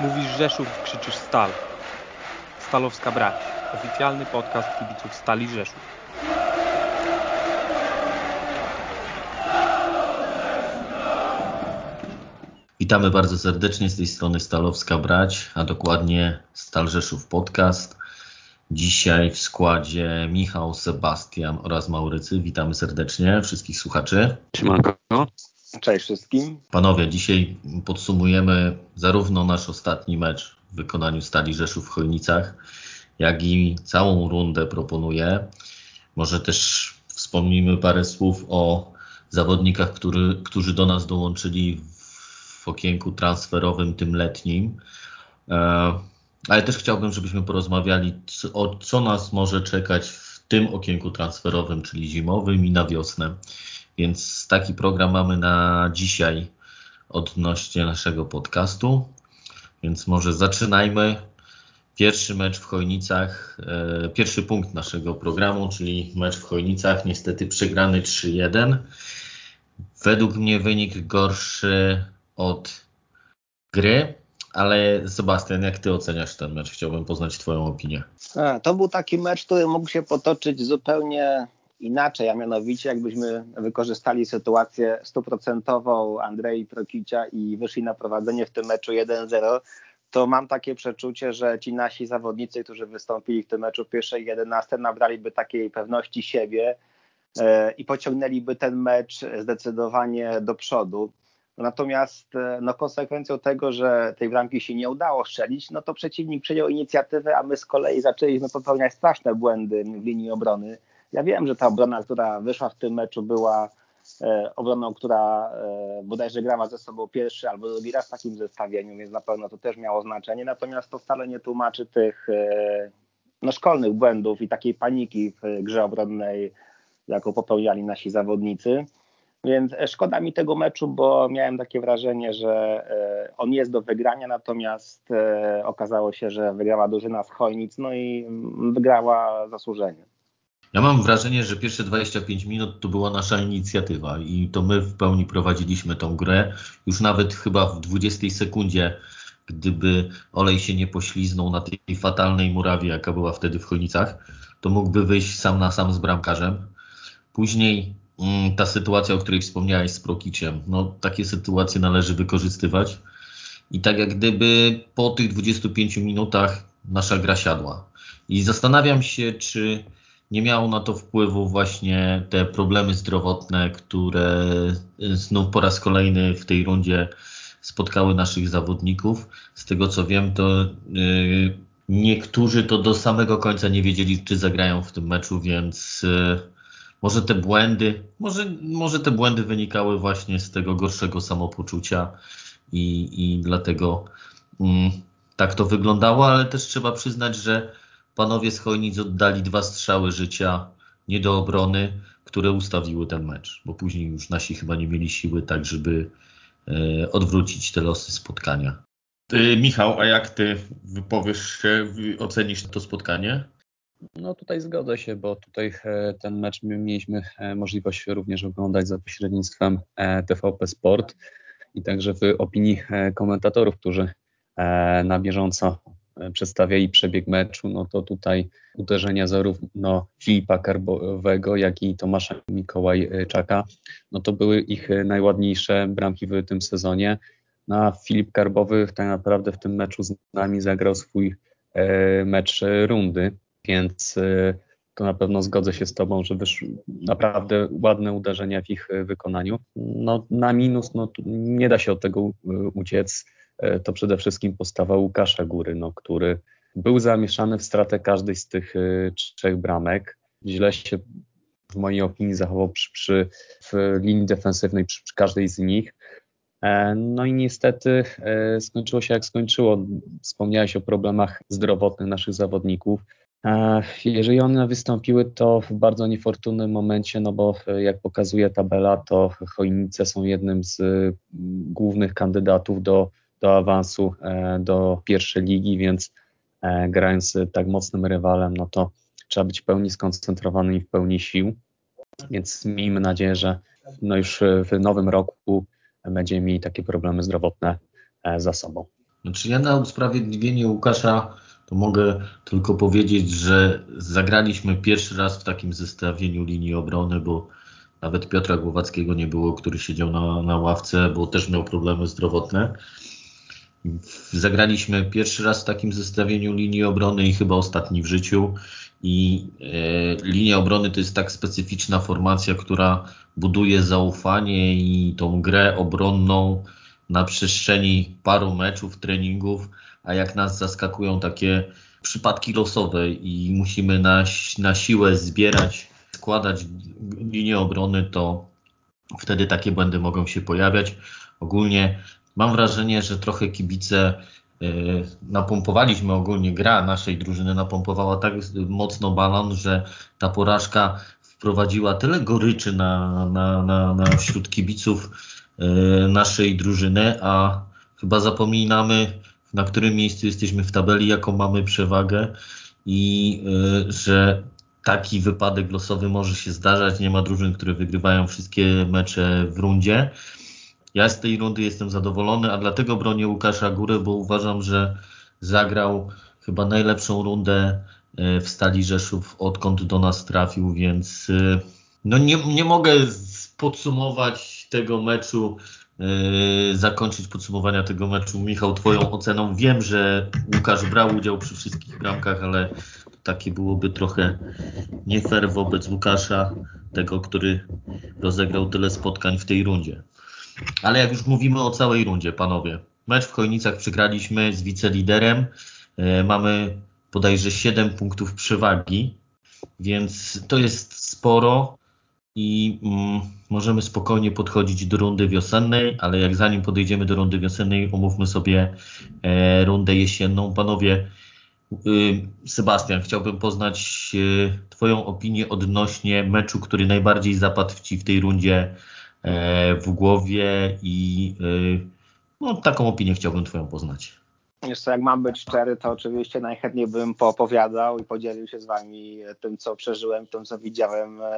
Mówisz Rzeszów, krzyczysz Stal. Stalowska Brać. Oficjalny podcast kibiców Stali Rzeszów. Witamy bardzo serdecznie z tej strony Stalowska Brać, a dokładnie Stal Rzeszów Podcast. Dzisiaj w składzie Michał, Sebastian oraz Maurycy. Witamy serdecznie wszystkich słuchaczy. Siemanko. Cześć wszystkim. Panowie, dzisiaj podsumujemy zarówno nasz ostatni mecz w wykonaniu Stali Rzeszów w Chojnicach, jak i całą rundę proponuję. Może też wspomnimy parę słów o zawodnikach, który, którzy do nas dołączyli w okienku transferowym tym letnim. E, ale też chciałbym, żebyśmy porozmawiali o co nas może czekać w tym okienku transferowym, czyli zimowym i na wiosnę. Więc taki program mamy na dzisiaj odnośnie naszego podcastu. Więc może zaczynajmy. Pierwszy mecz w Chojnicach, e, pierwszy punkt naszego programu, czyli mecz w Chojnicach, niestety przegrany 3-1. Według mnie wynik gorszy od gry, ale Sebastian, jak ty oceniasz ten mecz? Chciałbym poznać twoją opinię. A, to był taki mecz, który mógł się potoczyć zupełnie inaczej, a mianowicie jakbyśmy wykorzystali sytuację stuprocentową Andrei Prokicia i wyszli na prowadzenie w tym meczu 1-0, to mam takie przeczucie, że ci nasi zawodnicy, którzy wystąpili w tym meczu pierwszej 11, nabraliby takiej pewności siebie e, i pociągnęliby ten mecz zdecydowanie do przodu. Natomiast e, no, konsekwencją tego, że tej bramki się nie udało strzelić, no to przeciwnik przejął inicjatywę, a my z kolei zaczęliśmy popełniać straszne błędy w linii obrony. Ja wiem, że ta obrona, która wyszła w tym meczu, była e, obroną, która e, bodajże grała ze sobą pierwszy albo drugi raz w takim zestawieniu, więc na pewno to też miało znaczenie. Natomiast to wcale nie tłumaczy tych e, no, szkolnych błędów i takiej paniki w grze obronnej, jaką popełniali nasi zawodnicy. Więc szkoda mi tego meczu, bo miałem takie wrażenie, że on jest do wygrania, natomiast okazało się, że wygrała drużyna z Chojnic, no i mm, wygrała zasłużenie. Ja mam wrażenie, że pierwsze 25 minut to była nasza inicjatywa i to my w pełni prowadziliśmy tą grę. Już nawet chyba w 20 sekundzie, gdyby Olej się nie pośliznął na tej fatalnej murawie, jaka była wtedy w Chojnicach, to mógłby wyjść sam na sam z bramkarzem. Później Mm, ta sytuacja, o której wspomniałeś z Prokiciem, no takie sytuacje należy wykorzystywać. I tak jak gdyby po tych 25 minutach nasza gra siadła. I zastanawiam się, czy nie miało na to wpływu właśnie te problemy zdrowotne, które znów po raz kolejny w tej rundzie spotkały naszych zawodników. Z tego co wiem, to yy, niektórzy to do samego końca nie wiedzieli, czy zagrają w tym meczu, więc yy, może te błędy, może, może te błędy wynikały właśnie z tego gorszego samopoczucia i, i dlatego mm, tak to wyglądało, ale też trzeba przyznać, że panowie z Chojnic oddali dwa strzały życia nie do obrony, które ustawiły ten mecz, bo później już nasi chyba nie mieli siły tak, żeby e, odwrócić te losy spotkania. Ty, Michał, a jak ty wypowiesz się, ocenisz to spotkanie? No tutaj zgodzę się, bo tutaj e, ten mecz mieliśmy e, możliwość również oglądać za pośrednictwem TVP Sport i także w opinii komentatorów, którzy na bieżąco przedstawiali przebieg meczu, no to tutaj uderzenia zarówno Filipa Karbowego, jak i Tomasza Mikołajczaka, no to były ich najładniejsze bramki w tym sezonie. No a Filip Karbowy tak naprawdę w tym meczu z nami zagrał swój mecz rundy więc to na pewno zgodzę się z Tobą, że wyszły naprawdę ładne uderzenia w ich wykonaniu. No, na minus no, nie da się od tego uciec. To przede wszystkim postawa Łukasza Góry, no, który był zamieszany w stratę każdej z tych trzech bramek. Źle się w mojej opinii zachował przy, przy w linii defensywnej przy, przy każdej z nich. E, no i niestety skończyło się jak skończyło. Wspomniałeś o problemach zdrowotnych naszych zawodników. Jeżeli one wystąpiły, to w bardzo niefortunnym momencie, no bo jak pokazuje tabela, to Chojnice są jednym z głównych kandydatów do, do awansu e, do pierwszej ligi, więc e, grając z tak mocnym rywalem, no to trzeba być w pełni skoncentrowany i w pełni sił. Więc miejmy nadzieję, że no już w nowym roku będziemy mieli takie problemy zdrowotne e, za sobą. Znaczy ja na usprawiedliwienie Łukasza to mogę tylko powiedzieć, że zagraliśmy pierwszy raz w takim zestawieniu linii obrony, bo nawet Piotra Głowackiego nie było, który siedział na, na ławce, bo też miał problemy zdrowotne. Zagraliśmy pierwszy raz w takim zestawieniu linii obrony i chyba ostatni w życiu. I e, linia obrony to jest tak specyficzna formacja, która buduje zaufanie i tą grę obronną na przestrzeni paru meczów, treningów, a jak nas zaskakują takie przypadki losowe i musimy na, na siłę zbierać, składać linię obrony, to wtedy takie błędy mogą się pojawiać. Ogólnie mam wrażenie, że trochę kibice e, napompowaliśmy ogólnie gra naszej drużyny napompowała tak mocno balon, że ta porażka wprowadziła tyle goryczy na, na, na, na wśród kibiców e, naszej drużyny, a chyba zapominamy na którym miejscu jesteśmy w tabeli, jaką mamy przewagę i e, że taki wypadek losowy może się zdarzać. Nie ma drużyn, które wygrywają wszystkie mecze w rundzie. Ja z tej rundy jestem zadowolony, a dlatego bronię Łukasza Górę, bo uważam, że zagrał chyba najlepszą rundę e, w Stali Rzeszów, odkąd do nas trafił, więc e, no nie, nie mogę podsumować tego meczu, yy, zakończyć podsumowania tego meczu. Michał, twoją oceną. Wiem, że Łukasz brał udział przy wszystkich bramkach, ale takie byłoby trochę nie fair wobec Łukasza, tego, który rozegrał tyle spotkań w tej rundzie. Ale jak już mówimy o całej rundzie, panowie, mecz w Chojnicach przegraliśmy z wiceliderem. Yy, mamy bodajże 7 punktów przewagi, więc to jest sporo i mm, możemy spokojnie podchodzić do rundy wiosennej, ale jak zanim podejdziemy do rundy wiosennej, omówmy sobie e, rundę jesienną. Panowie, y, Sebastian, chciałbym poznać y, Twoją opinię odnośnie meczu, który najbardziej zapadł Ci w tej rundzie e, w głowie i y, no, taką opinię chciałbym Twoją poznać. Jeszcze jak mam być szczery, to oczywiście najchętniej bym poopowiadał i podzielił się z wami tym, co przeżyłem, tym, co widziałem e,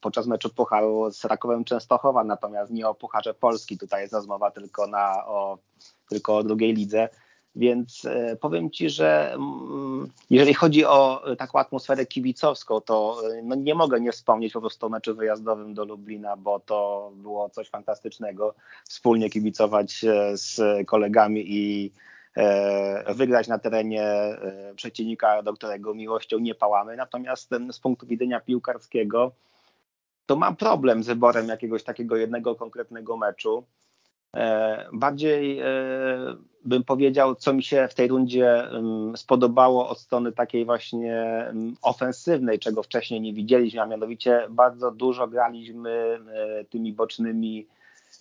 podczas meczu Pucharu z Rakowem Częstochowa, natomiast nie o Pucharze Polski, tutaj jest rozmowa tylko, na, o, tylko o drugiej lidze. Więc e, powiem Ci, że mm, jeżeli chodzi o taką atmosferę kibicowską, to e, no nie mogę nie wspomnieć po prostu o meczu wyjazdowym do Lublina, bo to było coś fantastycznego. Wspólnie kibicować z kolegami i E, wygrać na terenie e, przeciwnika, do którego miłością nie pałamy. Natomiast z punktu widzenia piłkarskiego, to mam problem z wyborem jakiegoś takiego jednego konkretnego meczu. E, bardziej bym powiedział, co mi się w tej rundzie spodobało od strony takiej właśnie ofensywnej, czego wcześniej nie widzieliśmy, a mianowicie bardzo dużo graliśmy tymi bocznymi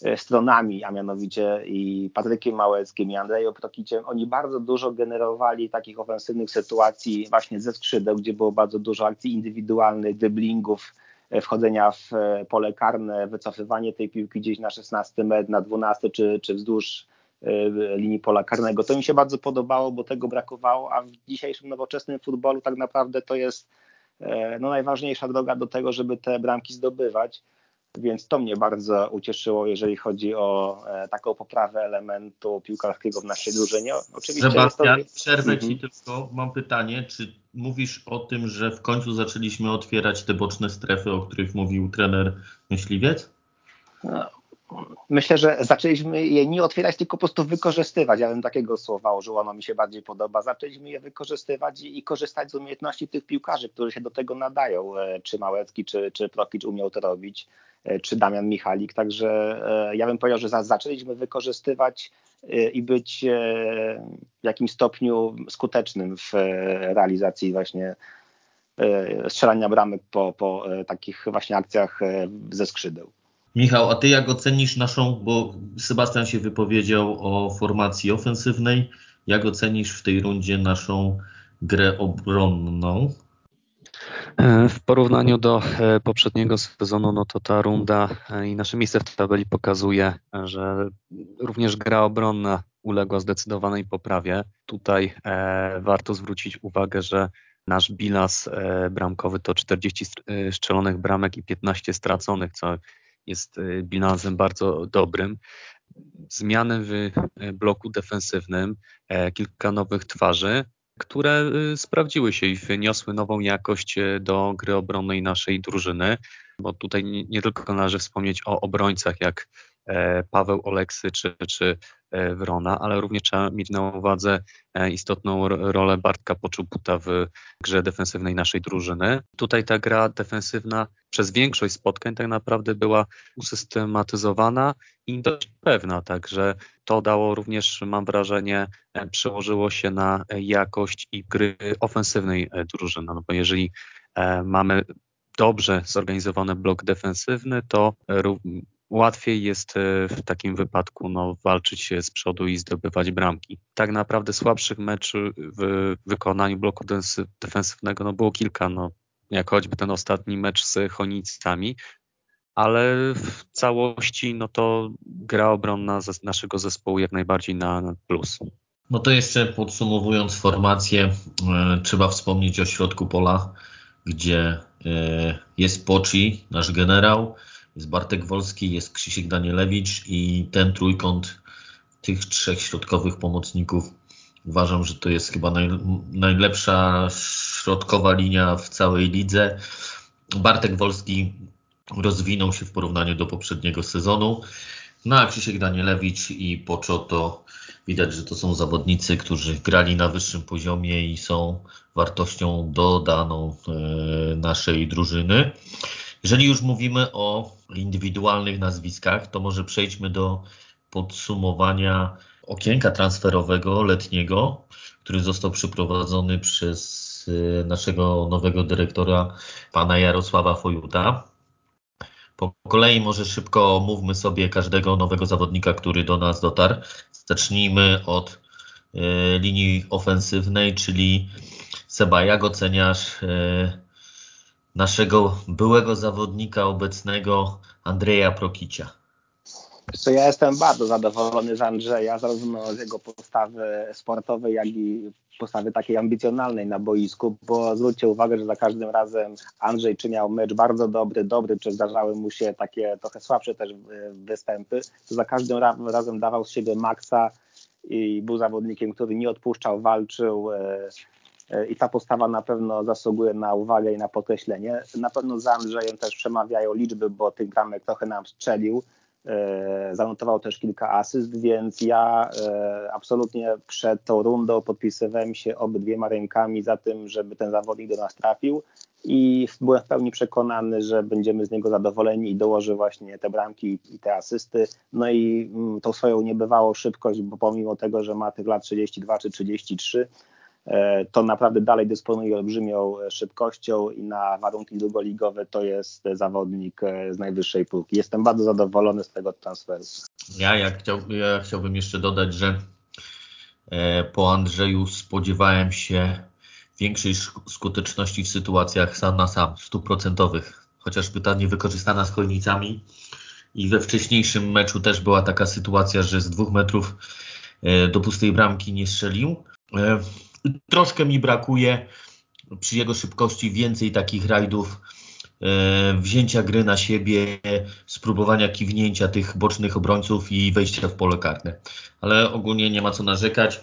E, stronami, a mianowicie i Patrykiem Małeckim, i Andrejem Prokiciem, oni bardzo dużo generowali takich ofensywnych sytuacji właśnie ze skrzydeł, gdzie było bardzo dużo akcji indywidualnych, dyblingów, e, wchodzenia w e, pole karne, wycofywanie tej piłki gdzieś na 16 metr, na 12 czy, czy wzdłuż linii pola karnego. To mi się bardzo podobało, bo tego brakowało, a w dzisiejszym nowoczesnym futbolu tak naprawdę to jest no, najważniejsza droga do tego, żeby te bramki zdobywać. Więc to mnie bardzo ucieszyło, jeżeli chodzi o e, taką poprawę elementu piłkarskiego w naszej drużynie. Oczywiście Sebastian, to... przerwę mhm. Ci tylko, mam pytanie, czy mówisz o tym, że w końcu zaczęliśmy otwierać te boczne strefy, o których mówił trener Myśliwiec? No, myślę, że zaczęliśmy je nie otwierać, tylko po prostu wykorzystywać. Ja bym takiego słowa użył, ono mi się bardziej podoba. Zaczęliśmy je wykorzystywać i, i korzystać z umiejętności tych piłkarzy, którzy się do tego nadają. E, czy Małecki, czy, czy Prokicz umiał to robić. E, czy Damian Michalik. Także e, ja bym powiedział, że zaczęliśmy wykorzystywać i być w jakimś stopniu skutecznym w realizacji właśnie strzelania bramek po, po takich właśnie akcjach ze skrzydeł. Michał, a ty jak ocenisz naszą, bo Sebastian się wypowiedział o formacji ofensywnej, jak ocenisz w tej rundzie naszą grę obronną? E, w porównaniu do e, poprzedniego sezonu, no to ta runda e, i nasze miejsce w tabeli pokazuje, że również gra obronna uległa zdecydowanej poprawie. Tutaj warto zwrócić uwagę, że nasz bilans bramkowy to 40 strzelonych bramek i 15 straconych, co jest bilansem bardzo dobrym. zmiany w bloku defensywnym, kilka nowych twarzy, które sprawdziły się i wyniosły nową jakość do gry obronnej naszej drużyny, bo tutaj nie tylko należy wspomnieć o obrońcach jak E, Paweł Oleksy czy, czy e, Wrona, ale również trzeba mieć na uwadze e, istotną rolę Bartka Poczubuta w grze defensywnej naszej drużyny. Tutaj ta gra defensywna przez większość spotkań tak naprawdę była usystematyzowana i dość pewna, także to dało również, mam wrażenie, przełożyło się na jakość i gry ofensywnej drużyny, no bo jeżeli mamy dobrze zorganizowany blok defensywny, to łatwiej jest e, w takim wypadku no, walczyć z przodu i zdobywać bramki. Tak naprawdę słabszych meczów w wykonaniu bloku defensywnego no, było kilka, no, jak choćby ten ostatni mecz z Chonicami, ale w całości no to gra obronna naszego zespołu jak najbardziej na plus. No to jeszcze podsumowując formację, e, trzeba wspomnieć o środku pola, gdzie e, jest Poci, nasz generał, jest Bartek Wolski, jest Krzysiek Danielewicz i ten trójkąt tych trzech środkowych pomocników uważam, że to jest chyba naj, najlepsza środkowa linia w całej lidze. Bartek Wolski rozwinął się w porównaniu do poprzedniego sezonu. No a Krzysiek Danielewicz i Poczo to widać, że to są zawodnicy, którzy grali na wyższym poziomie i są wartością dodaną e, naszej drużyny. Jeżeli już mówimy o indywidualnych nazwiskach, to może przejdźmy do podsumowania okienka transferowego letniego, który został przeprowadzony przez y, naszego nowego dyrektora, pana Jarosława Fojuta. Po kolei może szybko omówmy sobie każdego nowego zawodnika, który do nas dotarł. Zacznijmy od y, linii ofensywnej, czyli Seba, jak oceniasz y, naszego byłego zawodnika, obecnego Andrzeja Prokicia. Co ja jestem bardzo zadowolony z Andrzeja, zarówno z jego postawy sportowej, jak i postawy takiej ambicjonalnej na boisku, bo zwróćcie uwagę, że za każdym razem Andrzej czy miał mecz bardzo dobry, dobry, czy zdarzały mu się takie trochę słabsze też występy, to za każdym razem dawał z siebie maksa i był zawodnikiem, który nie odpuszczał, walczył, e, i ta postawa na pewno zasługuje na uwagę i na podkreślenie. Na pewno za Andrzejem też przemawiają liczby, bo tych bramek trochę nam strzelił. E, zanotował też kilka asyst, więc ja e, absolutnie przed tą rundą podpisywałem się obydwiema rękami za tym, żeby ten zawodnik do nas trafił i byłem w pełni przekonany, że będziemy z niego zadowoleni i dołoży właśnie te bramki i te asysty. No i mm, tą swoją niebywałą szybkość, bo pomimo tego, że ma tych lat 32 czy 33, E, to naprawdę dalej dysponuje olbrzymią szybkością i na warunki drugoligowe to jest zawodnik e, z najwyższej półki. Jestem bardzo zadowolony z tego transferu. Ja, ja, chciał, ja chciałbym jeszcze dodać, że e, po Andrzeju spodziewałem się większej skuteczności w sytuacjach sam na sam, stuprocentowych. Chociaż pytanie wykorzystana z Chojnicami i we wcześniejszym meczu też była taka sytuacja, że z dwóch metrów do pustej bramki nie strzelił. Troszkę mi brakuje przy jego szybkości więcej takich rajdów, e, wzięcia gry na siebie, spróbowania kiwnięcia tych bocznych obrońców i wejścia w pole karne. Ale ogólnie nie ma co narzekać.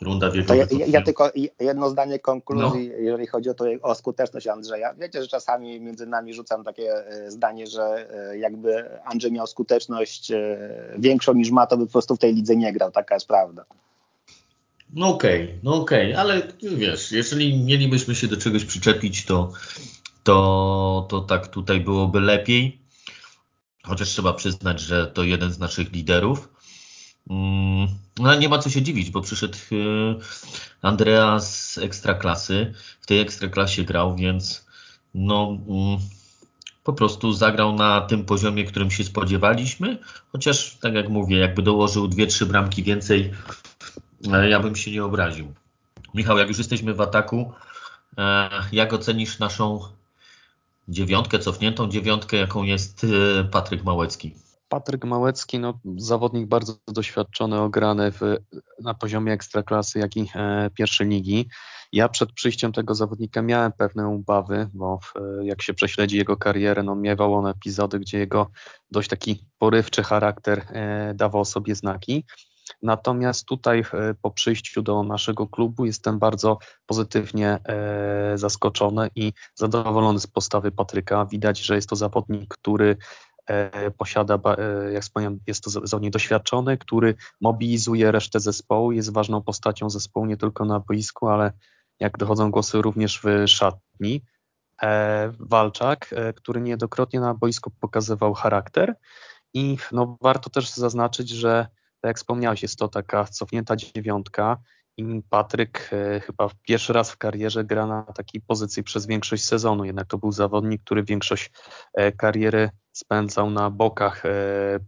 Runda wielka. Ja, ja, ja, tylko jedno zdanie konkluzji, no. jeżeli chodzi o, to, o skuteczność Andrzeja. Wiecie, że czasami między nami rzucam takie e, zdanie, że e, jakby Andrzej miał skuteczność większą niż ma, to by po prostu w tej lidze nie grał. Taka jest prawda. No okej, okay, no okej, okay, ale wiesz, jeżeli mielibyśmy się do czegoś przyczepić, to, to, to tak tutaj byłoby lepiej. Chociaż trzeba przyznać, że to jeden z naszych liderów. Mm, no nie ma co się dziwić, bo przyszedł y, Andrea z ekstraklasy. W tej ekstraklasie grał, więc no mm, po prostu zagrał na tym poziomie, którym się spodziewaliśmy. Chociaż, tak jak mówię, jakby dołożył dwie, trzy bramki więcej, ja bym się nie obraził. Michał, jak już jesteśmy w ataku, e, jak ocenisz naszą dziewiątkę, cofniętą dziewiątkę, jaką jest e, Patryk Małecki? Patryk Małecki, no, zawodnik bardzo doświadczony, ograny w, na poziomie ekstraklasy, jak i e, pierwszej ligi. Ja przed przyjściem tego zawodnika miałem pewne obawy, bo e, jak się prześledzi jego karierę, no, miewał on epizody, gdzie jego dość taki porywczy charakter e, dawał sobie znaki. Natomiast tutaj e, po przyjściu do naszego klubu jestem bardzo pozytywnie e, zaskoczony i zadowolony z postawy Patryka. Widać, że jest to zawodnik, który e, posiada, jak wspomniałem, jest to zawodnik doświadczony, który mobilizuje resztę zespołu, jest ważną postacią zespołu nie tylko na boisku, ale jak dochodzą głosy również w szatni. Walczak, który niejednokrotnie na boisku pokazywał charakter i no, warto też zaznaczyć, że tak jak wspomniałeś, jest to taka cofnięta dziewiątka i Patryk e, chyba pierwszy raz w karierze gra na takiej pozycji przez większość sezonu. Jednak to był zawodnik, który większość e, kariery spędzał na bokach e,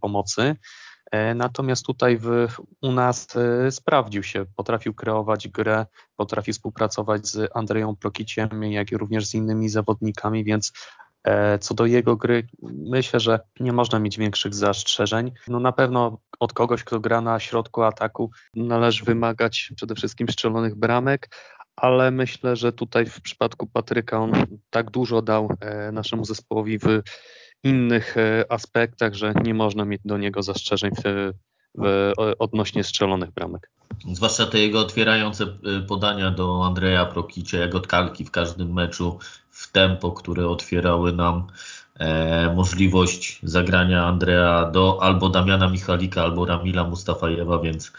pomocy. Natomiast tutaj w, u nas sprawdził się, potrafił kreować grę, potrafił współpracować z Andreją Prokiciem, jak i również z innymi zawodnikami, więc co do jego gry, myślę, że nie można mieć większych zastrzeżeń. No na pewno od kogoś, kto gra na środku ataku, należy wymagać przede wszystkim strzelonych bramek, ale myślę, że tutaj w przypadku Patryka on tak dużo dał e, naszemu zespołowi w innych e, aspektach, że nie można mieć do niego zastrzeżeń w, w, odnośnie strzelonych bramek. Zwłaszcza te jego otwierające podania do Andrzeja Prokicia, jak od kalki w każdym meczu, tempo, które otwierały nam e, możliwość zagrania Andrea do albo Damiana Michalika, albo Ramila Mustafajewa, więc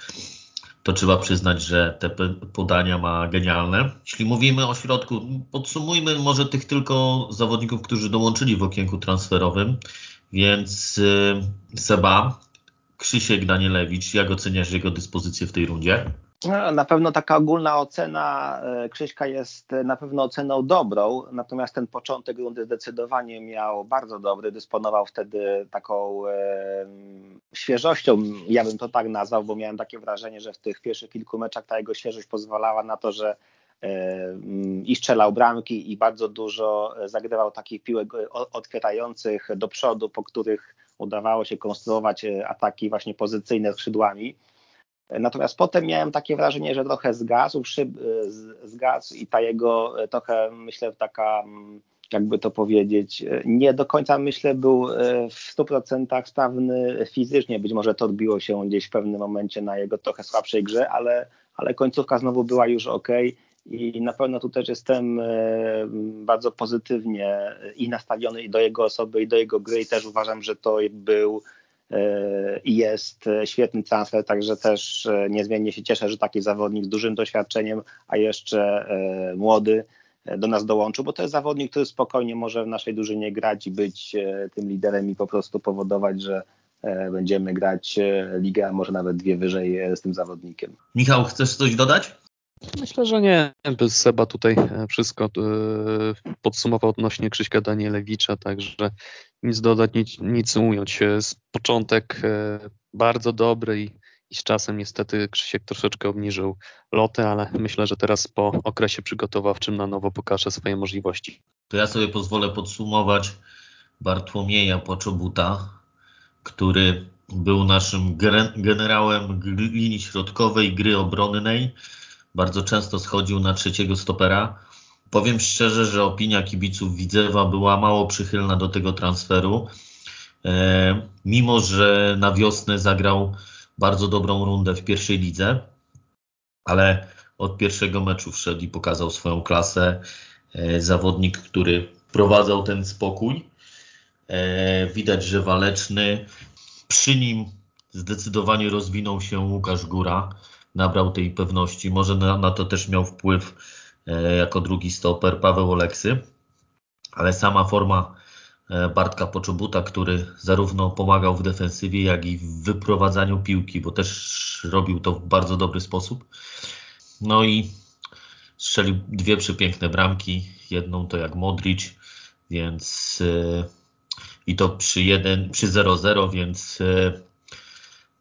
to trzeba przyznać, że te podania ma genialne. Jeśli mówimy o środku, podsumujmy może tych tylko zawodników, którzy dołączyli w okienku transferowym, więc e, Seba, Krzysiek Danielewicz, jak oceniasz jego dyspozycję w tej rundzie? No, na pewno taka ogólna ocena e, Krzyśka jest na pewno oceną dobrą, natomiast ten początek rundy zdecydowanie miał bardzo dobry, dysponował wtedy taką e, świeżością, ja bym to tak nazwał, bo miałem takie wrażenie, że w tych pierwszych kilku meczach ta jego świeżość pozwalała na to, że e, i strzelał bramki i bardzo dużo zagrywał takich piłek otwierających do przodu, po których udawało się konstruować ataki właśnie pozycyjne skrzydłami. Natomiast potem miałem takie wrażenie, że trochę zgasł, szyb, zgasł i ta jego e, trochę, myślę, taka, mm, jakby to powiedzieć, e, nie do końca, myślę, był e, w 100% sprawny fizycznie. Być może to odbiło się gdzieś w pewnym momencie na jego trochę słabszej grze, ale, ale końcówka znowu była już ok. I na pewno tu też jestem bardzo pozytywnie i nastawiony i do jego osoby, i do jego gry, i też uważam, że to był i jest świetny transfer, także też e, niezmiennie się cieszę, że taki zawodnik z dużym doświadczeniem, a jeszcze e, młody e, do nas dołączył, bo to jest zawodnik, który spokojnie może w naszej drużynie grać i być tym liderem i po prostu powodować, że będziemy grać ligę, a może nawet dwie wyżej z tym zawodnikiem. Michał, chcesz coś dodać? Myślę, że nie. Seba tutaj wszystko podsumował odnośnie Krzyśka Danielewicza, także nic dodać, nic, nic ująć. Z początek e, bardzo dobry i, i z czasem niestety Krzysiek troszeczkę obniżył loty, ale myślę, że teraz po okresie przygotowawczym na nowo pokaże swoje możliwości. To ja sobie pozwolę podsumować Bartłomieja Poczobuta, który był naszym generałem linii środkowej gry obronnej. Bardzo często schodził na trzeciego stopera Powiem szczerze, że opinia kibiców Widzewa była mało przychylna do tego transferu. E, mimo, że na wiosnę zagrał bardzo dobrą rundę w pierwszej lidze, ale od pierwszego meczu wszedł i pokazał swoją klasę. E, zawodnik, który wprowadzał ten spokój. E, widać, że waleczny. Przy nim zdecydowanie rozwinął się Łukasz Góra. Nabrał tej pewności. Może na, na to też miał wpływ E, jako drugi stoper Paweł Oleksy, ale sama forma e, Bartka Poczobuta, który zarówno pomagał w defensywie, jak i w wyprowadzaniu piłki, bo też robił to w bardzo dobry sposób. No i strzelił dwie przepiękne bramki, jedną to jak Modric, więc e, i to przy 1, przy 0-0, więc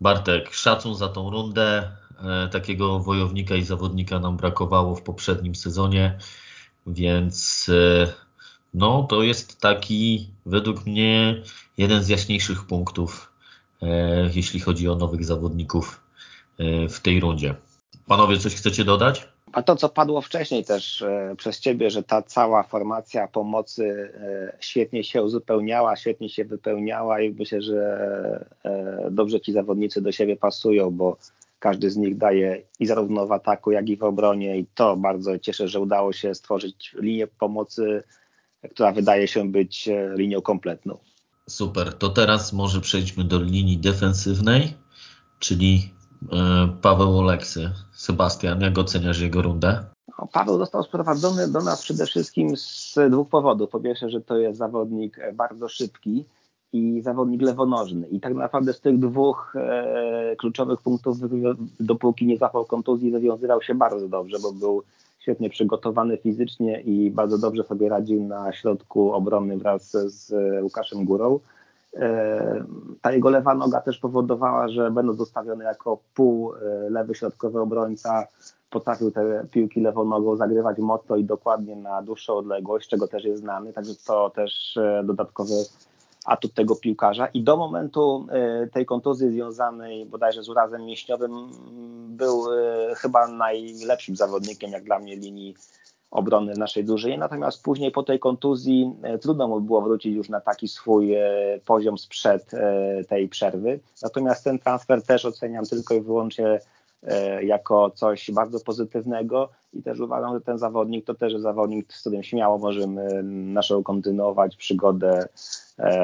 Bartek, szacun za tą rundę. E, takiego wojownika i zawodnika nam brakowało w poprzednim sezonie, więc e, no to jest taki według mnie jeden z jaśniejszych punktów jeśli chodzi o nowych zawodników w tej rundzie. Panowie, coś chcecie dodać? A to, co padło wcześniej też e, przez Ciebie, że ta cała formacja pomocy e, świetnie się uzupełniała, świetnie się wypełniała i myślę, że e, dobrze ci zawodnicy do siebie pasują, bo każdy z nich daje i zarówno w ataku, jak i w obronie i to bardzo cieszę, że udało się stworzyć linię pomocy, która wydaje się być linią kompletną. Super, to teraz może przejdźmy do linii defensywnej, czyli Paweł Oleksy. Sebastian, jak oceniasz jego rundę? No, Paweł został sprowadzony do nas przede wszystkim z dwóch powodów. Po pierwsze, że to jest zawodnik bardzo szybki i zawodnik lewonożny. I tak naprawdę z tych dwóch e, kluczowych punktów, dopóki nie złapał kontuzji, zawiązywał się bardzo dobrze, bo był świetnie przygotowany fizycznie i bardzo dobrze sobie radził na środku obrony wraz z Łukaszem Górą. E, ta jego lewa noga też powodowała, że będąc zostawiony jako pół e, lewy środkowy obrońca, potrafił te piłki lewą nogą zagrywać mocno i dokładnie na dłuższą odległość, czego też jest znany, także to też e, dodatkowy atut tego piłkarza. I do momentu tej kontuzji związanej bodajże z urazem mięśniowym był chyba najlepszym zawodnikiem, jak dla mnie, linii obrony naszej drużynie. Natomiast później po tej kontuzji e, trudno mu było wrócić już na taki swój e, poziom sprzed e, tej przerwy. Natomiast ten transfer też oceniam tylko i wyłącznie jako coś bardzo pozytywnego i też uważam, że ten zawodnik to też zawodnik, z którym śmiało możemy naszą kontynuować przygodę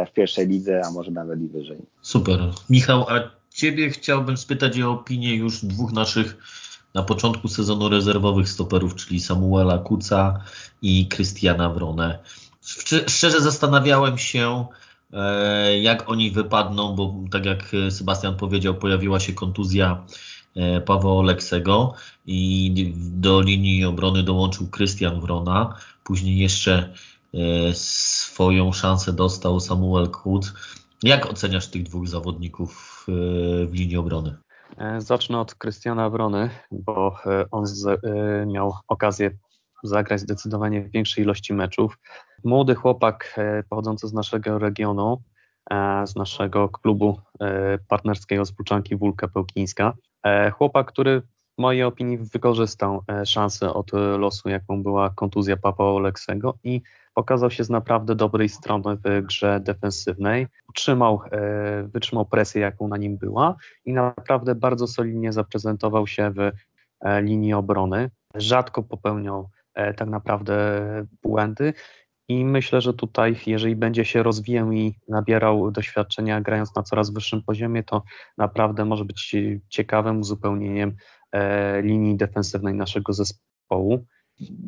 w pierwszej lidze, a może nawet i wyżej. Super. Michał, a Ciebie chciałbym spytać o opinię już dwóch naszych na początku sezonu rezerwowych stoperów, czyli Samuela Kuca i Krystiana Wronę. Szczerze zastanawiałem się, e, jak oni wypadną, bo tak jak Sebastian powiedział, pojawiła się kontuzja e, Pawła Oleksego i do linii obrony dołączył Krystian Wrona. Później jeszcze e, swoją szansę dostał Samuel Kuc. Jak oceniasz tych dwóch zawodników w linii obrony? E, zacznę od Krystiana Brony, bo e, on z, e, miał okazję zagrać zdecydowanie w większej ilości meczów. Młody chłopak pochodzący z naszego regionu, z naszego klubu partnerskiego z Puczanki Wólka Pełkińska. Chłopak, który w mojej opinii wykorzystał szansę od losu, jaką była kontuzja Papa Oleksego i pokazał się z naprawdę dobrej strony w grze defensywnej. Utrzymał, e, wytrzymał presję, jaką na nim była i naprawdę bardzo solidnie zaprezentował się w e, linii obrony. Rzadko popełniał e, tak naprawdę błędy i myślę, że tutaj, jeżeli będzie się rozwijał i nabierał doświadczenia grając na coraz wyższym poziomie, to naprawdę może być ciekawym uzupełnieniem linii defensywnej naszego zespołu.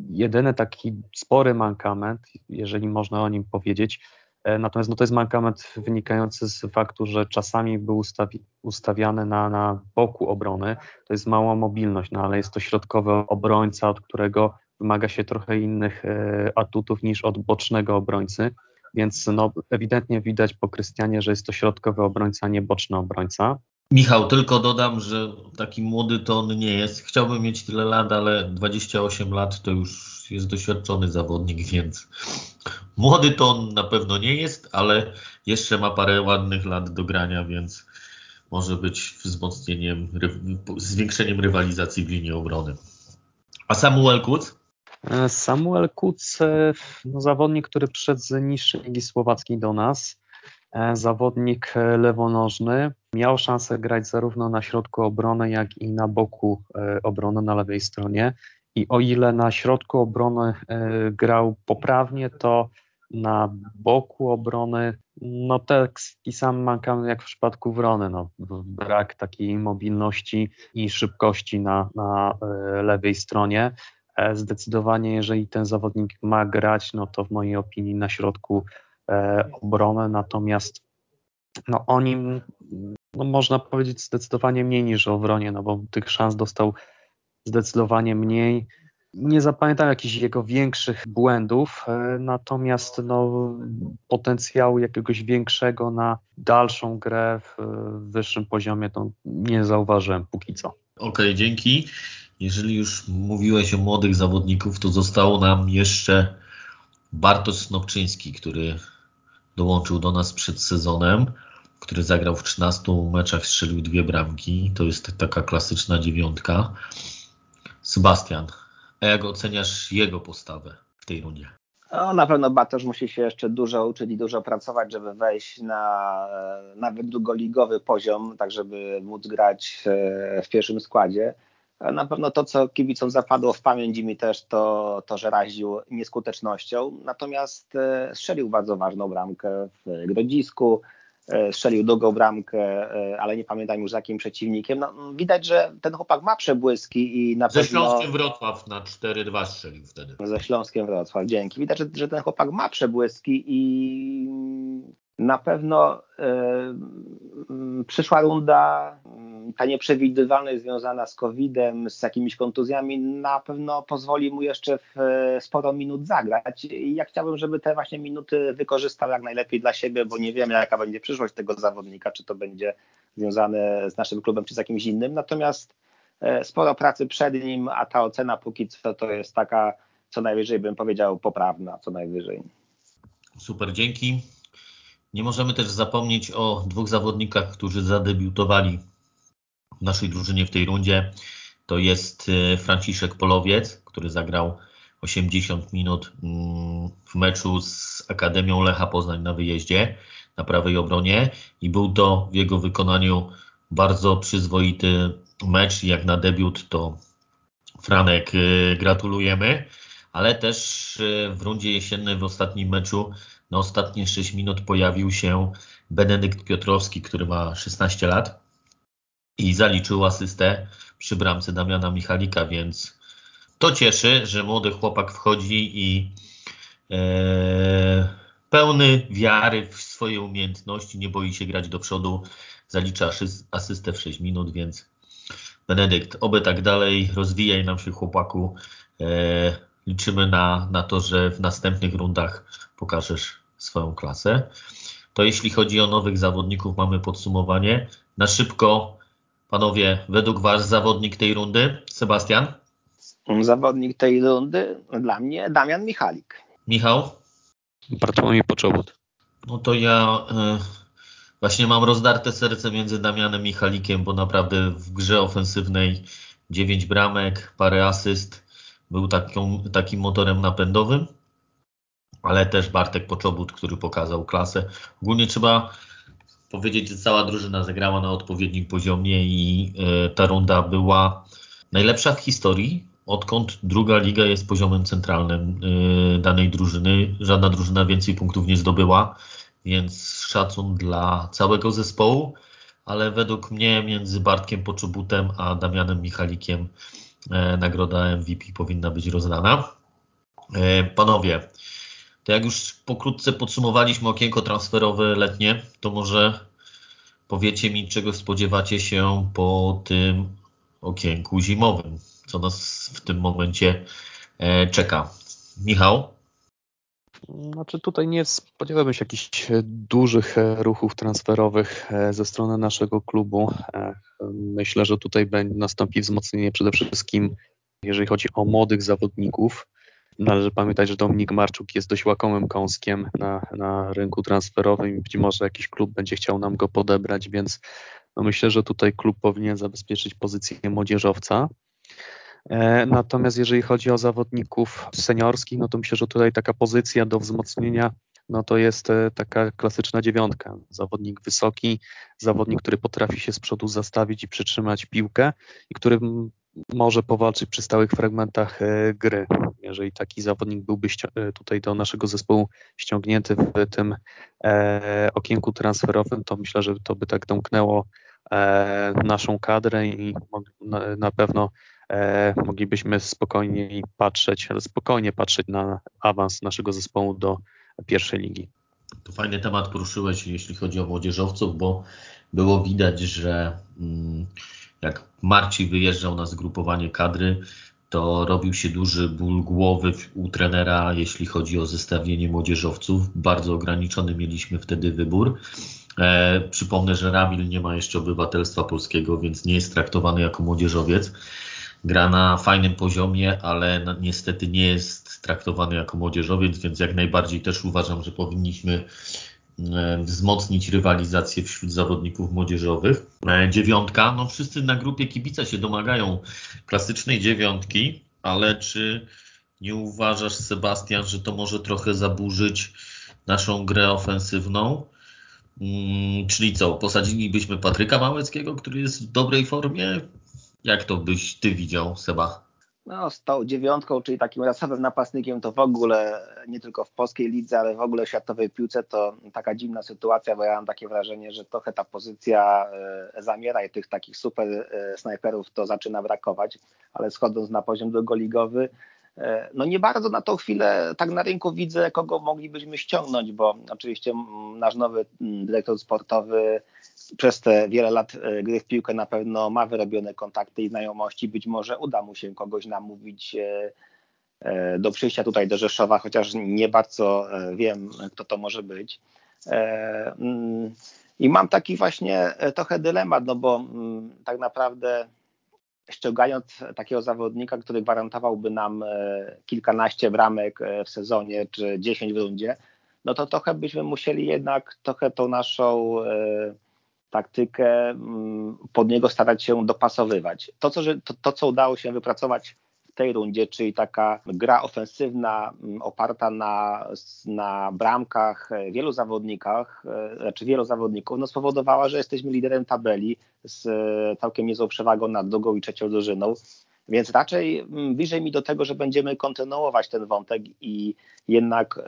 Jedyny taki spory mankament, jeżeli można o nim powiedzieć, e, natomiast no to jest mankament wynikający z faktu, że czasami był ustawi, ustawiany na, na boku obrony, to jest mała mobilność, no ale jest to środkowy obrońca, od którego wymaga się trochę innych e, atutów niż od bocznego obrońcy, więc no, ewidentnie widać po Krystianie, że jest to środkowy obrońca, nie boczny obrońca. Michał, tylko dodam, że taki młody to on nie jest. Chciałbym mieć tyle lat, ale 28 lat to już jest doświadczony zawodnik, więc młody to on na pewno nie jest, ale jeszcze ma parę ładnych lat do grania, więc może być wzmocnieniem, zwiększeniem rywalizacji w linii obrony. A Samuel Kuc? E, Samuel Kuc, e, no zawodnik, który przyszedł z niższej ligi słowackiej do nas, e, zawodnik lewonożny, Miał szansę grać zarówno na środku obrony, jak i na boku e, obrony na lewej stronie. I o ile na środku obrony e, grał poprawnie, to na boku obrony, no taki sam mankament jak w przypadku Wrony, no, brak takiej mobilności i szybkości na, na e, lewej stronie. Zdecydowanie, jeżeli ten zawodnik ma grać, no to w mojej opinii na środku obrony, natomiast no o nim no można powiedzieć zdecydowanie mniej niż o Wronie, no bo tych szans dostał zdecydowanie mniej. Nie zapamiętam jakichś jego większych błędów, e, natomiast no, potencjału jakiegoś większego na dalszą grę w wyższym poziomie to nie zauważyłem póki co. Okej, okay, dzięki. Jeżeli już mówiłeś o młodych zawodników, to zostało nam jeszcze Bartosz Snopczyński, który dołączył do nas przed sezonem. który zagrał w 13 meczach, strzelił dwie bramki. To jest taka klasyczna dziewiątka. Sebastian, a jak oceniasz jego postawę w tej rundzie? No, na pewno Batosz musi się jeszcze dużo uczyć i dużo pracować, żeby wejść na nawet drugoligowy poziom, tak żeby móc grać w pierwszym składzie. Na pewno to, co kibicom zapadło w pamięć mi też, to, to że raził nieskutecznością. Natomiast e, strzelił bardzo ważną bramkę w Grodzisku, e, strzelił drugą bramkę, e, ale nie pamiętam już z jakim przeciwnikiem. No, widać, że ten chłopak ma przebłyski i na Ze pewno... Ze Śląskiem Wrocław na 4-2 strzelił wtedy. Ze Śląskiem Wrocław, dzięki. Widać, że, że ten chłopak ma przebłyski i na pewno y, przyszła runda, ta nieprzewidywalność związana z COVID-em, z jakimiś kontuzjami, na pewno pozwoli mu jeszcze w sporo minut zagrać. I ja chciałbym, żeby te właśnie minuty wykorzystał jak najlepiej dla siebie, bo nie wiemy, jaka będzie przyszłość tego zawodnika, czy to będzie związane z naszym klubem, czy z jakimś innym. Natomiast e, sporo pracy przed nim, a ta ocena póki co to jest taka, co najwyżej bym powiedział, poprawna, co najwyżej. Super, dzięki. Nie możemy też zapomnieć o dwóch zawodnikach, którzy zadebiutowali w naszej drużynie w tej rundzie. To jest e, Franciszek Polowiec, który zagrał 80 minut mm, w meczu z Akademią Lecha Poznań na wyjeździe na prawej obronie i był to w jego wykonaniu bardzo przyzwoity mecz. Jak na debiut to Franek e, gratulujemy, ale też e, w rundzie jesiennej w ostatnim meczu na ostatnie 6 minut pojawił się Benedykt Piotrowski, który ma 16 lat i zaliczył asystę przy bramce Damiana Michalika, więc to cieszy, że młody chłopak wchodzi i e, pełny wiary w swoje umiejętności, nie boi się grać do przodu, zalicza asystę w 6 minut, więc Benedykt, oby tak dalej, rozwijaj nam się chłopaku. E, liczymy na, na to, że w następnych rundach pokażesz swoją klasę. To jeśli chodzi o nowych zawodników, mamy podsumowanie. Na szybko, panowie, według Was zawodnik tej rundy? Sebastian? Zawodnik tej rundy dla mnie Damian Michalik. Michał? Bartłomiej Poczobut. No to ja y, właśnie mam rozdarte serce między Damianem i Michalikiem, bo naprawdę w grze ofensywnej 9 bramek, parę asyst, był taką, takim motorem napędowym ale też Bartek Poczobut, który pokazał klasę. Ogólnie trzeba powiedzieć, że cała drużyna zagrała na odpowiednim poziomie i e, ta runda była najlepsza w historii, odkąd druga liga jest poziomem centralnym e, danej drużyny. Żadna drużyna więcej punktów nie zdobyła, więc szacun dla całego zespołu, ale według mnie między Bartkiem Poczobutem a Damianem Michalikiem e, nagroda MVP powinna być rozdana. Panowie, to jak już pokrótce podsumowaliśmy okienko transferowe letnie, to może powiecie mi, czego spodziewacie się po tym okienku zimowym, co nas w tym momencie e, czeka. Michał? Znaczy tutaj nie spodziewałbym się jakichś dużych e, ruchów transferowych e, ze strony naszego klubu. Myślę, że tutaj nastąpi wzmocnienie przede wszystkim, jeżeli chodzi o młodych zawodników. Należy pamiętać, że Dominik Marczuk jest dość łakomym kąskiem na, na rynku transferowym i być może jakiś klub będzie chciał nam go podebrać, więc no myślę, że tutaj klub powinien zabezpieczyć pozycję młodzieżowca. E, natomiast jeżeli chodzi o zawodników seniorskich, no to myślę, że tutaj taka pozycja do wzmocnienia no to jest e, taka klasyczna dziewiątka. Zawodnik wysoki, zawodnik, który potrafi się z przodu zastawić i przytrzymać piłkę i który może powalczyć przy stałych fragmentach e, gry. Jeżeli taki zawodnik byłby e, tutaj do naszego zespołu ściągnięty w tym e, okienku transferowym, to myślę, że to by tak domknęło naszą kadrę i na pewno moglibyśmy spokojnie patrzeć, spokojnie patrzeć na awans naszego zespołu do pierwszej ligi. To fajny temat poruszyłeś, jeśli chodzi o młodzieżowców, bo było widać, że mm, jak Marci wyjeżdżał na zgrupowanie kadry, to robił się duży ból głowy u trenera, jeśli chodzi o zestawienie młodzieżowców. Bardzo ograniczony mieliśmy wtedy wybór. E, przypomnę, że Ramil nie ma jeszcze obywatelstwa polskiego, więc nie jest traktowany jako młodzieżowiec. Gra na fajnym poziomie, ale niestety nie jest traktowany jako młodzieżowiec, więc jak najbardziej też uważam, że powinniśmy wzmocnić rywalizację wśród zawodników młodzieżowych. Dziewiątka, no wszyscy na grupie kibica się domagają klasycznej dziewiątki, ale czy nie uważasz, Sebastian, że to może trochę zaburzyć naszą grę ofensywną? Hmm, czyli co, posadzilibyśmy Patryka Małeckiego, który jest w dobrej formie? Jak to byś ty widział, Seba? No, z tą dziewiątką, czyli takim rasowym napastnikiem, to w ogóle nie tylko w polskiej lidze, ale w ogóle w światowej piłce to taka dziwna sytuacja, bo ja mam takie wrażenie, że trochę ta pozycja e, zamiera i tych takich super e, snajperów to zaczyna brakować, ale schodząc na poziom drugoligowy, E, no nie bardzo na tą chwilę tak na rynku widzę, kogo moglibyśmy ściągnąć, bo oczywiście nasz nowy dyrektor sportowy przez te wiele lat e, gry w piłkę na pewno ma wyrobione kontakty i znajomości. Być może uda mu się kogoś namówić e, do przyjścia tutaj do Rzeszowa, chociaż nie bardzo wiem, kto to może być. I mam taki właśnie trochę dylemat, no bo tak naprawdę ściągając takiego zawodnika, który gwarantowałby nam e, kilkanaście bramek e, w sezonie czy dziesięć w rundzie, no to trochę byśmy musieli jednak trochę tą naszą e, taktykę mm, pod niego starać się dopasowywać. To, co, to, to, co udało się wypracować tej rundzie, czyli taka gra ofensywna mm, oparta na, na bramkach e, wielu zawodnikach, e, znaczy wielu zawodników, no spowodowała, że jesteśmy liderem tabeli z e, całkiem niezłą przewagą nad drugą i trzecią drużyną. Więc raczej mm, bliżej mi do tego, że będziemy kontynuować ten wątek i jednak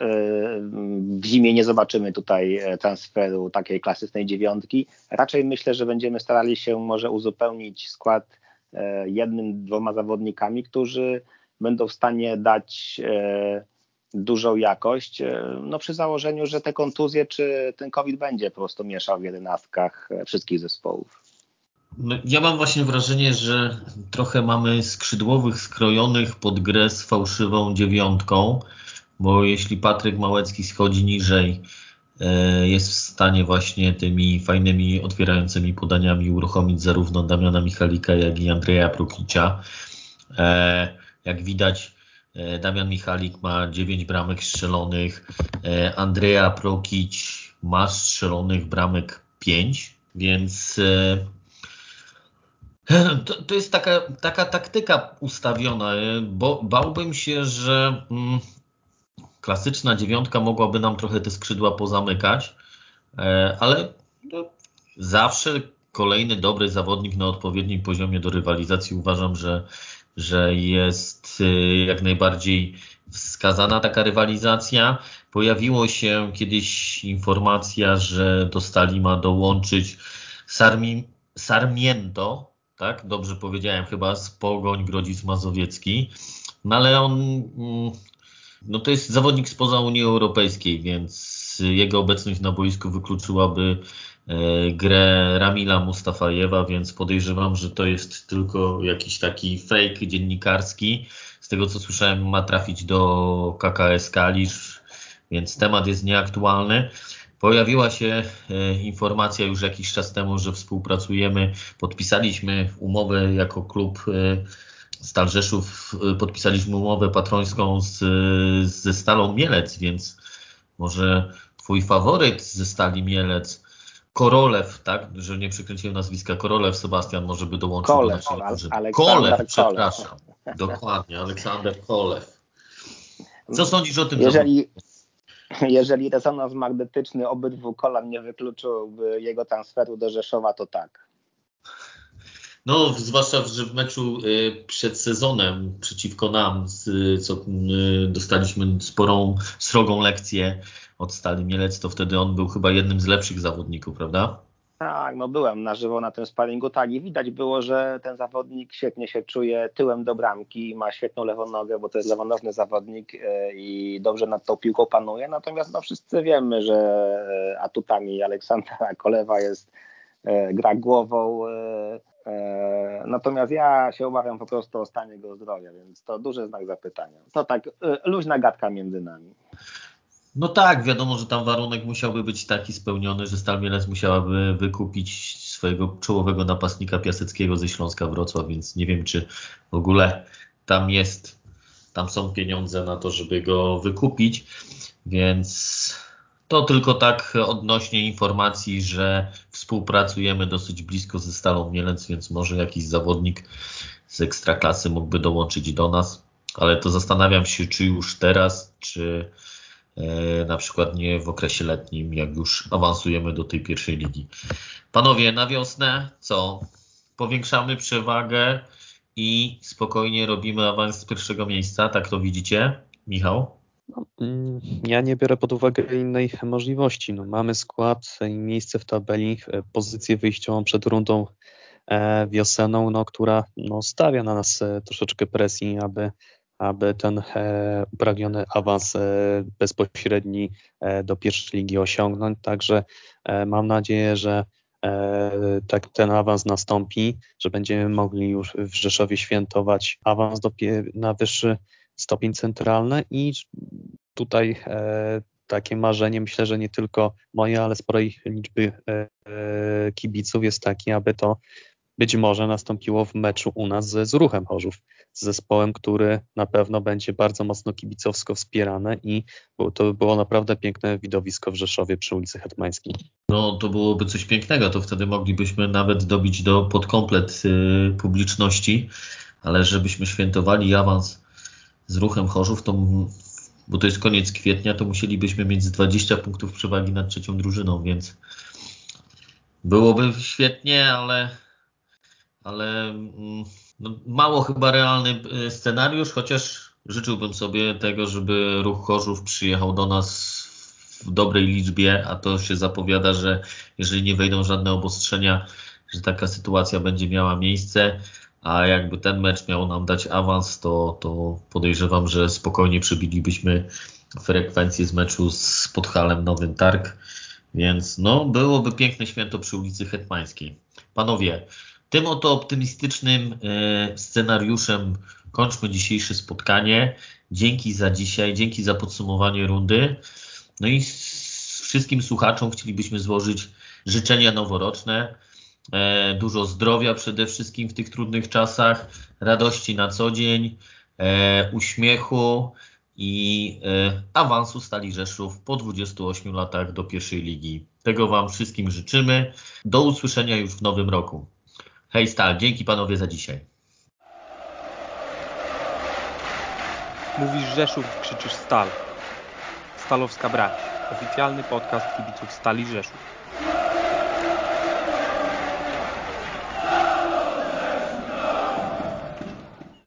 w zimie nie zobaczymy tutaj transferu takiej klasycznej dziewiątki. Raczej myślę, że będziemy starali się może uzupełnić skład E, jednym, dwoma zawodnikami, którzy będą w stanie dać e, dużą jakość, e, no przy założeniu, że te kontuzje czy ten COVID będzie po prostu mieszał w jedenastkach wszystkich zespołów. No, ja mam właśnie wrażenie, że trochę mamy skrzydłowych skrojonych pod grę z fałszywą dziewiątką, bo jeśli Patryk Małecki schodzi niżej, E, jest w stanie właśnie tymi fajnymi, otwierającymi podaniami uruchomić zarówno Damiana Michalika, jak i Andrzeja Prokicia. E, jak widać, e, Damian Michalik ma 9 bramek strzelonych, Andrea Prokic ma strzelonych bramek 5, więc to, to jest taka, taka taktyka ustawiona, bo bałbym się, że mm, klasyczna dziewiątka mogłaby nam trochę te skrzydła pozamykać, e, ale no, zawsze kolejny dobry zawodnik na odpowiednim poziomie do rywalizacji uważam, że, że jest e, jak najbardziej wskazana taka rywalizacja. Pojawiło się kiedyś informacja, że do stali ma dołączyć Sarmi, Sarmiento, tak? Dobrze powiedziałem, chyba z Pogoń Grodzic Mazowiecki. No ale on mm, no to jest zawodnik spoza Unii Europejskiej, więc jego obecność na boisku wykluczyłaby e, grę Ramila Mustafajewa, więc podejrzewam, że to jest tylko jakiś taki fake dziennikarski. Z tego co słyszałem, ma trafić do KKS Kalisz, więc temat jest nieaktualny. Pojawiła się e, informacja już jakiś czas temu, że współpracujemy. Podpisaliśmy umowę jako klub e, Stal Rzeszów y, podpisaliśmy umowę patrońską z, ze Stalą Mielec, więc może twój faworyt ze Stali Mielec, Korolew, tak, że nie przekręciłem nazwiska, Korolew Sebastian może by dołączył Kolew, do naszego Kolew, przepraszam. Dokładnie, Aleksander Kolew. Co sądzisz o tym? Jeżeli, jeżeli rezonans magnetyczny obydwu kolan nie wykluczyłby jego transferu do Rzeszowa, to tak. No, zwłaszcza, że w meczu y, przed sezonem przeciwko nam, co y, dostaliśmy sporą, srogą lekcję od Stali Mielec, to wtedy on był chyba jednym z lepszych zawodników, prawda? Tak, no byłem na żywo na tym sparingu, tak i widać było, że ten zawodnik świetnie się czuje tyłem do bramki, ma świetną lewą nogę, bo to jest lewonożny zawodnik y, i dobrze nad tą piłką panuje, natomiast no wszyscy wiemy, że atutami Aleksandra Kolewa jest gra głową, E, natomiast ja się obawiam po prostu o stanie jego zdrowia, więc to duży znak zapytania. To tak e, luźna gadka między nami. No tak, wiadomo, że tam warunek musiałby być taki spełniony, że Stal Mielec musiałaby wykupić swojego czołowego napastnika Piaseckiego ze Śląska Wrocław, więc nie wiem, czy w ogóle tam jest, tam są pieniądze na to, żeby go wykupić, więc To tylko tak odnośnie informacji, że współpracujemy dosyć blisko ze Stalą Mielec, więc może jakiś zawodnik z ekstraklasy mógłby dołączyć do nas, ale to zastanawiam się, czy już teraz, czy na przykład nie w okresie letnim, jak już awansujemy do tej pierwszej ligi. Panowie, na wiosnę co? Powiększamy przewagę i spokojnie robimy awans z pierwszego miejsca, tak to widzicie? Michał? No, mm, ja nie biorę pod uwagę innej możliwości. No, mamy skład i miejsce w tabeli, e, pozycję wyjściową przed rundą e, wiosenną, no, która no, stawia na nas e, troszeczkę presji, aby, aby ten upragniony awans bezpośredni do pierwszej ligi osiągnąć. Także mam nadzieję, że tak ten awans nastąpi, że będziemy mogli już w Rzeszowie świętować awans do, na wyższy stopień centralny i tutaj e, takie marzenie, myślę, że nie tylko moje, ale sporej liczby e, e, kibiców jest takie, aby to być może nastąpiło w meczu u nas z, Ruchem Chorzów, z zespołem, który na pewno będzie bardzo mocno kibicowsko wspierany i to by było naprawdę piękne widowisko w Rzeszowie przy ulicy Hetmańskiej. No to byłoby coś pięknego, to wtedy moglibyśmy nawet dobić do podkomplet y, publiczności, ale żebyśmy świętowali awans z ruchem Chorzów, to, bo to jest koniec kwietnia, to musielibyśmy mieć 20 punktów przewagi nad trzecią drużyną, więc byłoby świetnie, ale, ale mm, no, mało chyba realny y, scenariusz, chociaż życzyłbym sobie tego, żeby ruch Chorzów przyjechał do nas w dobrej liczbie, a to się zapowiada, że jeżeli nie wejdą żadne obostrzenia, że taka sytuacja będzie miała miejsce a jakby ten mecz miał nam dać awans, to, to podejrzewam, że spokojnie przybilibyśmy frekwencję z meczu z Podhalem Nowym Targ, więc no byłoby piękne święto przy ulicy Hetmańskiej. Panowie, tym oto optymistycznym e, scenariuszem kończmy dzisiejsze spotkanie. Dzięki za dzisiaj, dzięki za podsumowanie rundy. No i wszystkim słuchaczom chcielibyśmy złożyć życzenia noworoczne. E, dużo zdrowia przede wszystkim w tych trudnych czasach, radości na co dzień, e, uśmiechu i awansu Stali Rzeszów po 28 latach do pierwszej ligi. Tego Wam wszystkim życzymy. Do usłyszenia już w nowym roku. Hej Stal, dzięki panowie za dzisiaj. Mówisz Rzeszów, krzyczysz Stal. Stalowska Brać. Oficjalny podcast kibiców Stali Rzeszów.